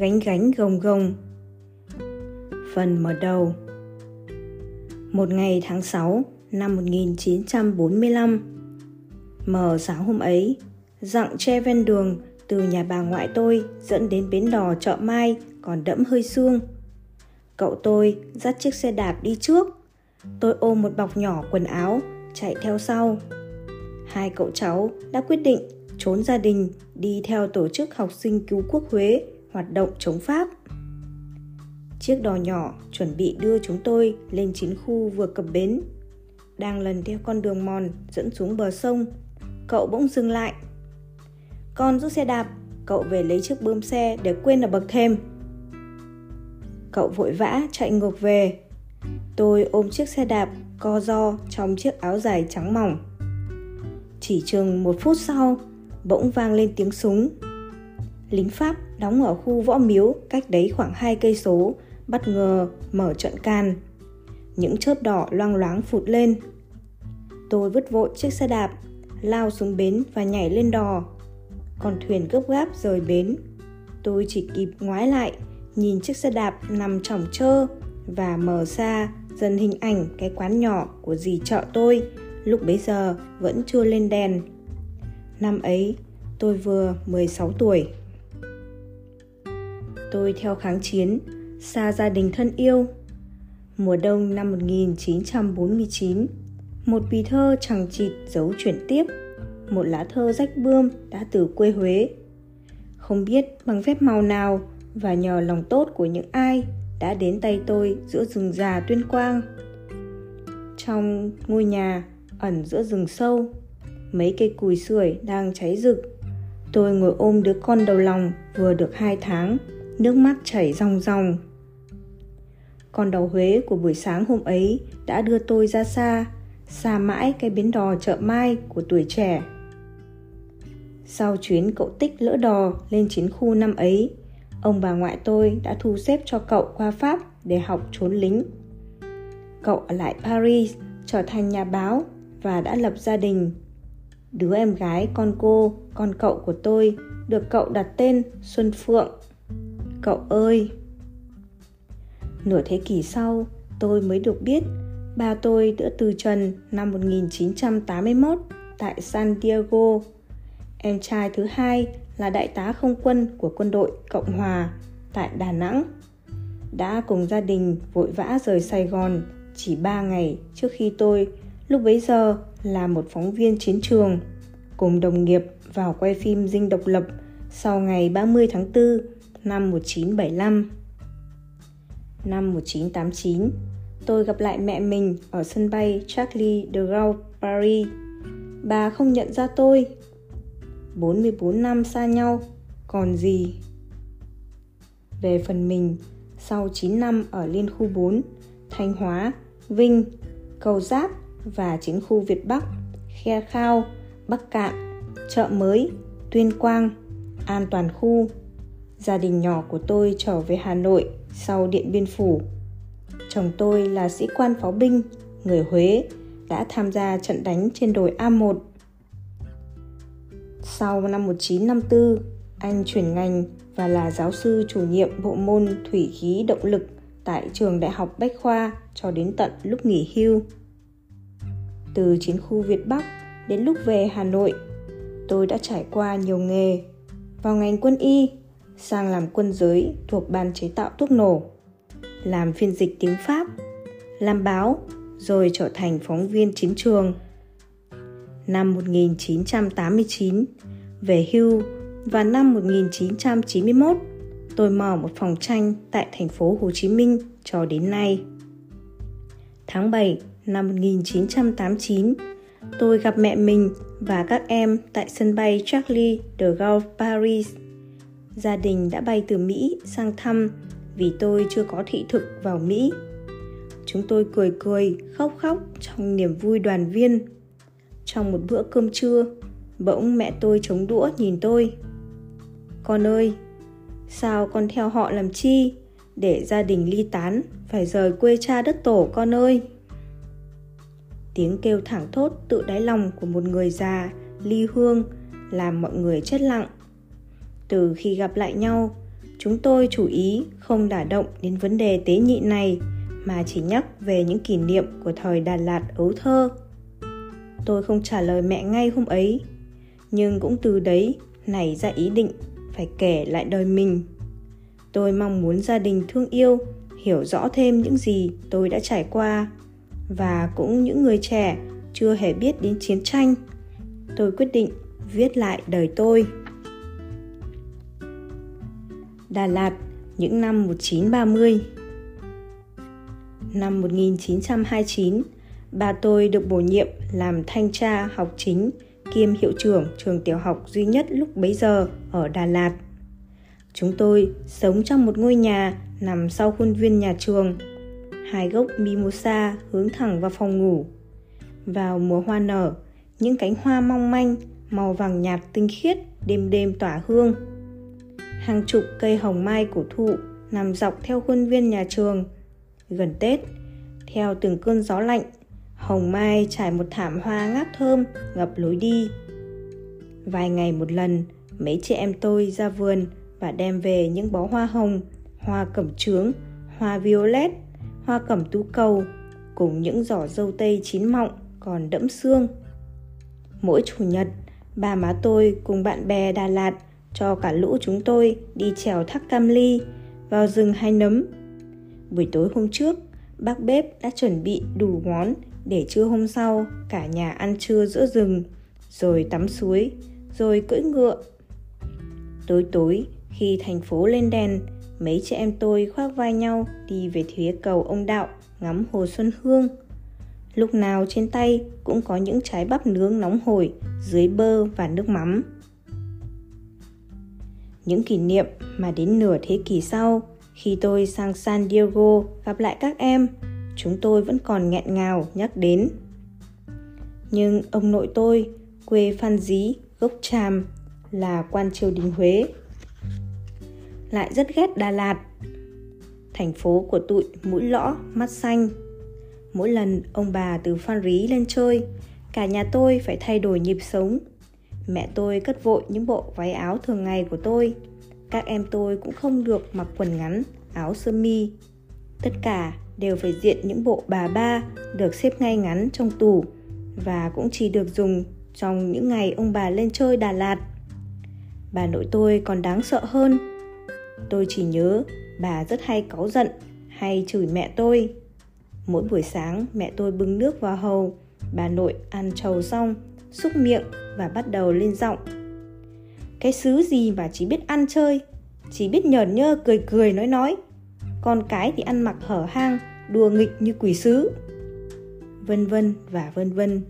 gánh gánh gồng gồng. Phần mở đầu Một ngày tháng 6 năm 1945 Mở sáng hôm ấy, dặng tre ven đường từ nhà bà ngoại tôi dẫn đến bến đò chợ mai còn đẫm hơi sương. Cậu tôi dắt chiếc xe đạp đi trước. Tôi ôm một bọc nhỏ quần áo, chạy theo sau. Hai cậu cháu đã quyết định trốn gia đình đi theo tổ chức học sinh cứu quốc Huế hoạt động chống Pháp. Chiếc đò nhỏ chuẩn bị đưa chúng tôi lên chiến khu vừa cập bến. Đang lần theo con đường mòn dẫn xuống bờ sông, cậu bỗng dừng lại. Con rút xe đạp, cậu về lấy chiếc bơm xe để quên ở bậc thềm. Cậu vội vã chạy ngược về. Tôi ôm chiếc xe đạp co do trong chiếc áo dài trắng mỏng. Chỉ chừng một phút sau, bỗng vang lên tiếng súng. Lính Pháp đóng ở khu võ miếu cách đấy khoảng hai cây số, bất ngờ mở trận can. Những chớp đỏ loang loáng phụt lên. Tôi vứt vội chiếc xe đạp, lao xuống bến và nhảy lên đò. Còn thuyền gấp gáp rời bến. Tôi chỉ kịp ngoái lại, nhìn chiếc xe đạp nằm chỏng trơ và mờ xa dần hình ảnh cái quán nhỏ của dì chợ tôi lúc bấy giờ vẫn chưa lên đèn. Năm ấy, tôi vừa 16 tuổi. Tôi theo kháng chiến, xa gia đình thân yêu. Mùa đông năm 1949, một bì thơ chẳng chịt dấu chuyển tiếp, một lá thơ rách bươm đã từ quê Huế. Không biết bằng phép màu nào và nhờ lòng tốt của những ai đã đến tay tôi giữa rừng già tuyên quang. Trong ngôi nhà ẩn giữa rừng sâu, mấy cây cùi sưởi đang cháy rực. Tôi ngồi ôm đứa con đầu lòng vừa được hai tháng nước mắt chảy ròng ròng. Con đầu Huế của buổi sáng hôm ấy đã đưa tôi ra xa, xa mãi cái bến đò chợ mai của tuổi trẻ. Sau chuyến cậu tích lỡ đò lên chiến khu năm ấy, ông bà ngoại tôi đã thu xếp cho cậu qua Pháp để học trốn lính. Cậu ở lại Paris, trở thành nhà báo và đã lập gia đình. Đứa em gái con cô, con cậu của tôi được cậu đặt tên Xuân Phượng Cậu ơi! Nửa thế kỷ sau, tôi mới được biết ba tôi đã từ trần năm 1981 tại San Diego. Em trai thứ hai là đại tá không quân của quân đội Cộng Hòa tại Đà Nẵng. Đã cùng gia đình vội vã rời Sài Gòn chỉ 3 ngày trước khi tôi, lúc bấy giờ là một phóng viên chiến trường, cùng đồng nghiệp vào quay phim Dinh Độc Lập sau ngày 30 tháng 4 năm 1975. Năm 1989, tôi gặp lại mẹ mình ở sân bay Charlie de Gaulle, Paris. Bà không nhận ra tôi. 44 năm xa nhau, còn gì? Về phần mình, sau 9 năm ở Liên khu 4, Thanh Hóa, Vinh, Cầu Giáp và chiến khu Việt Bắc, Khe Khao, Bắc Cạn, Chợ Mới, Tuyên Quang, An Toàn Khu, gia đình nhỏ của tôi trở về Hà Nội sau Điện Biên Phủ. Chồng tôi là sĩ quan pháo binh, người Huế, đã tham gia trận đánh trên đồi A1. Sau năm 1954, anh chuyển ngành và là giáo sư chủ nhiệm bộ môn thủy khí động lực tại trường Đại học Bách Khoa cho đến tận lúc nghỉ hưu. Từ chiến khu Việt Bắc đến lúc về Hà Nội, tôi đã trải qua nhiều nghề. Vào ngành quân y, sang làm quân giới thuộc ban chế tạo thuốc nổ, làm phiên dịch tiếng Pháp, làm báo, rồi trở thành phóng viên chiến trường. Năm 1989, về hưu và năm 1991, tôi mở một phòng tranh tại thành phố Hồ Chí Minh cho đến nay. Tháng 7 năm 1989, tôi gặp mẹ mình và các em tại sân bay Charlie de Gaulle Paris gia đình đã bay từ Mỹ sang thăm vì tôi chưa có thị thực vào Mỹ. Chúng tôi cười cười, khóc khóc trong niềm vui đoàn viên. Trong một bữa cơm trưa, bỗng mẹ tôi chống đũa nhìn tôi. Con ơi, sao con theo họ làm chi? Để gia đình ly tán, phải rời quê cha đất tổ con ơi. Tiếng kêu thẳng thốt tự đáy lòng của một người già, ly hương, làm mọi người chết lặng từ khi gặp lại nhau chúng tôi chủ ý không đả động đến vấn đề tế nhị này mà chỉ nhắc về những kỷ niệm của thời Đà Lạt ấu thơ. Tôi không trả lời mẹ ngay hôm ấy, nhưng cũng từ đấy nảy ra ý định phải kể lại đời mình. Tôi mong muốn gia đình thương yêu hiểu rõ thêm những gì tôi đã trải qua và cũng những người trẻ chưa hề biết đến chiến tranh. Tôi quyết định viết lại đời tôi. Đà Lạt những năm 1930 Năm 1929, bà tôi được bổ nhiệm làm thanh tra học chính kiêm hiệu trưởng trường tiểu học duy nhất lúc bấy giờ ở Đà Lạt. Chúng tôi sống trong một ngôi nhà nằm sau khuôn viên nhà trường. Hai gốc mimosa hướng thẳng vào phòng ngủ. Vào mùa hoa nở, những cánh hoa mong manh, màu vàng nhạt tinh khiết, đêm đêm tỏa hương. Hàng chục cây hồng mai cổ thụ nằm dọc theo khuôn viên nhà trường. Gần Tết, theo từng cơn gió lạnh, hồng mai trải một thảm hoa ngát thơm ngập lối đi. Vài ngày một lần, mấy chị em tôi ra vườn và đem về những bó hoa hồng, hoa cẩm trướng, hoa violet, hoa cẩm tú cầu cùng những giỏ dâu tây chín mọng còn đẫm xương. Mỗi chủ nhật, bà má tôi cùng bạn bè Đà Lạt cho cả lũ chúng tôi đi trèo thác Cam Ly vào rừng hai nấm. Buổi tối hôm trước, bác bếp đã chuẩn bị đủ món để trưa hôm sau cả nhà ăn trưa giữa rừng, rồi tắm suối, rồi cưỡi ngựa. Tối tối, khi thành phố lên đèn, mấy chị em tôi khoác vai nhau đi về phía cầu ông Đạo ngắm hồ Xuân Hương. Lúc nào trên tay cũng có những trái bắp nướng nóng hổi dưới bơ và nước mắm. Những kỷ niệm mà đến nửa thế kỷ sau, khi tôi sang San Diego gặp lại các em, chúng tôi vẫn còn nghẹn ngào nhắc đến. Nhưng ông nội tôi, quê Phan Dí, gốc Tràm, là quan triều đình Huế lại rất ghét Đà Lạt. Thành phố của tụi mũi lõ, mắt xanh. Mỗi lần ông bà từ Phan Rí lên chơi, cả nhà tôi phải thay đổi nhịp sống. Mẹ tôi cất vội những bộ váy áo thường ngày của tôi. Các em tôi cũng không được mặc quần ngắn, áo sơ mi. Tất cả đều phải diện những bộ bà ba được xếp ngay ngắn trong tủ và cũng chỉ được dùng trong những ngày ông bà lên chơi Đà Lạt. Bà nội tôi còn đáng sợ hơn Tôi chỉ nhớ bà rất hay cáu giận hay chửi mẹ tôi. Mỗi buổi sáng mẹ tôi bưng nước vào hầu, bà nội ăn trầu xong, xúc miệng và bắt đầu lên giọng. Cái xứ gì mà chỉ biết ăn chơi, chỉ biết nhởn nhơ cười cười nói nói. Con cái thì ăn mặc hở hang, đùa nghịch như quỷ sứ. Vân vân và vân vân.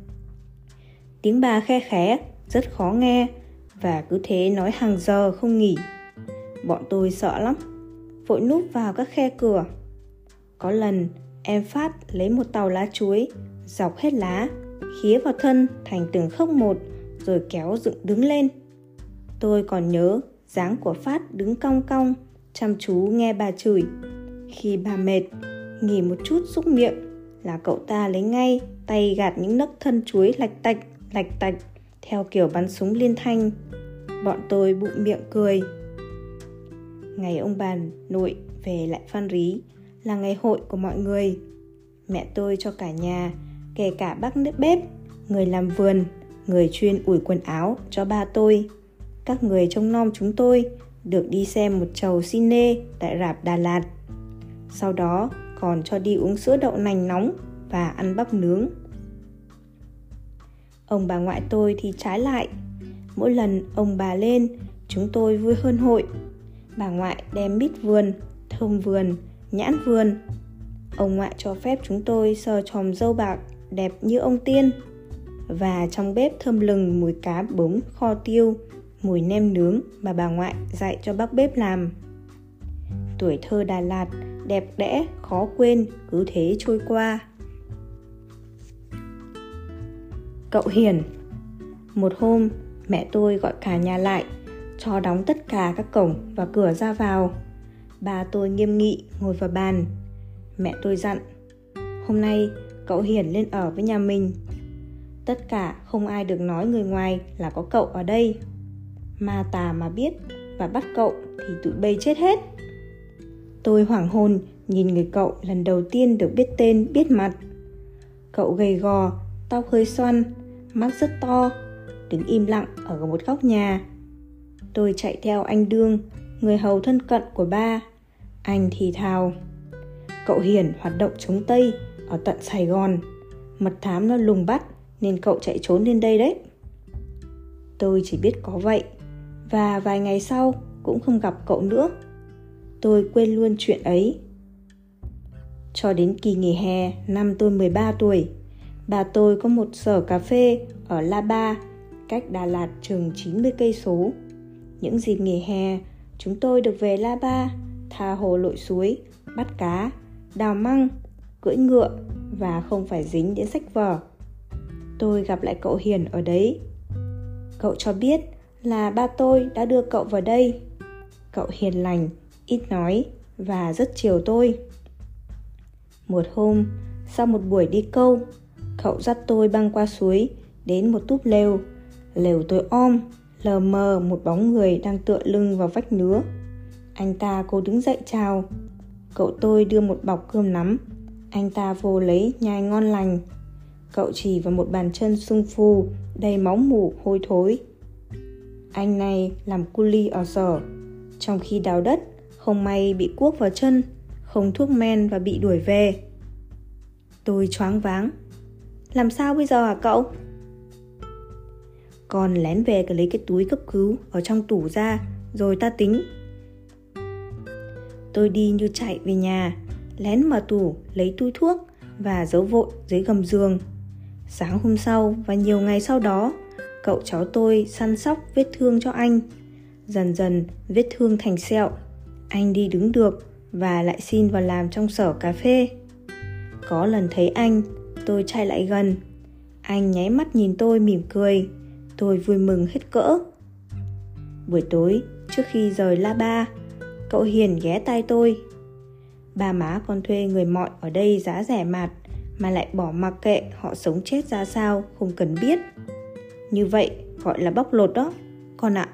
Tiếng bà khe khẽ, rất khó nghe và cứ thế nói hàng giờ không nghỉ. Bọn tôi sợ lắm Vội núp vào các khe cửa Có lần em Phát lấy một tàu lá chuối Dọc hết lá Khía vào thân thành từng khốc một Rồi kéo dựng đứng lên. Tôi còn nhớ dáng của Phát đứng cong cong Chăm chú nghe bà chửi. Khi bà mệt Nghỉ một chút xúc miệng Là cậu ta lấy ngay tay gạt những nấc thân chuối lạch tạch lạch tạch Theo kiểu bắn súng liên thanh. Bọn tôi bụng miệng cười. Ngày ông bà nội về lại Phan Rí là ngày hội của mọi người. Mẹ tôi cho cả nhà, kể cả bác nước bếp, người làm vườn, người chuyên ủi quần áo cho ba tôi. Các người trông nom chúng tôi được đi xem một chầu cine tại rạp Đà Lạt. Sau đó còn cho đi uống sữa đậu nành nóng và ăn bắp nướng. Ông bà ngoại tôi thì trái lại. Mỗi lần ông bà lên, chúng tôi vui hơn hội bà ngoại đem mít vườn, thơm vườn, nhãn vườn. Ông ngoại cho phép chúng tôi sờ tròm dâu bạc đẹp như ông tiên. Và trong bếp thơm lừng mùi cá bống kho tiêu, mùi nem nướng mà bà ngoại dạy cho bác bếp làm. Tuổi thơ Đà Lạt đẹp đẽ, khó quên, cứ thế trôi qua. Cậu Hiền Một hôm, mẹ tôi gọi cả nhà lại cho đóng tất cả các cổng và cửa ra vào. Bà tôi nghiêm nghị ngồi vào bàn. Mẹ tôi dặn, hôm nay cậu Hiển lên ở với nhà mình. Tất cả không ai được nói người ngoài là có cậu ở đây. Ma tà mà biết và bắt cậu thì tụi bay chết hết. Tôi hoảng hồn nhìn người cậu lần đầu tiên được biết tên, biết mặt. Cậu gầy gò, tóc hơi xoăn, mắt rất to, đứng im lặng ở một góc nhà. Tôi chạy theo anh Đương, người hầu thân cận của ba. Anh thì thào. Cậu hiển hoạt động chống Tây ở tận Sài Gòn. Mật thám nó lùng bắt nên cậu chạy trốn lên đây đấy. Tôi chỉ biết có vậy và vài ngày sau cũng không gặp cậu nữa. Tôi quên luôn chuyện ấy. Cho đến kỳ nghỉ hè năm tôi 13 tuổi, bà tôi có một sở cà phê ở La Ba, cách Đà Lạt chừng 90 cây số. Những dịp nghỉ hè, chúng tôi được về La Ba, tha hồ lội suối, bắt cá, đào măng, cưỡi ngựa và không phải dính đến sách vở. Tôi gặp lại cậu Hiền ở đấy. Cậu cho biết là ba tôi đã đưa cậu vào đây. Cậu hiền lành, ít nói và rất chiều tôi. Một hôm, sau một buổi đi câu, cậu dắt tôi băng qua suối đến một túp lều. Lều tôi om, lờ mờ một bóng người đang tựa lưng vào vách nứa. Anh ta cố đứng dậy chào. Cậu tôi đưa một bọc cơm nắm. Anh ta vô lấy nhai ngon lành. Cậu chỉ vào một bàn chân sung phù, đầy máu mủ hôi thối. Anh này làm cu ly ở sở. Trong khi đào đất, không may bị cuốc vào chân, không thuốc men và bị đuổi về. Tôi choáng váng. Làm sao bây giờ hả cậu? Con lén về cái lấy cái túi cấp cứu ở trong tủ ra, rồi ta tính. Tôi đi như chạy về nhà, lén mở tủ lấy túi thuốc và giấu vội dưới gầm giường. Sáng hôm sau và nhiều ngày sau đó, cậu cháu tôi săn sóc vết thương cho anh. Dần dần vết thương thành sẹo, anh đi đứng được và lại xin vào làm trong sở cà phê. Có lần thấy anh, tôi chạy lại gần. Anh nháy mắt nhìn tôi mỉm cười. Tôi vui mừng hết cỡ. Buổi tối, trước khi rời La Ba, cậu Hiền ghé tay tôi. Ba má con thuê người mọi ở đây giá rẻ mạt mà lại bỏ mặc kệ họ sống chết ra sao không cần biết. Như vậy gọi là bóc lột đó, con ạ.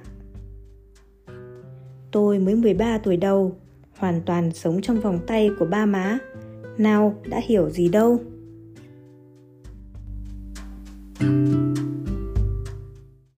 Tôi mới 13 tuổi đầu, hoàn toàn sống trong vòng tay của ba má nào đã hiểu gì đâu thank you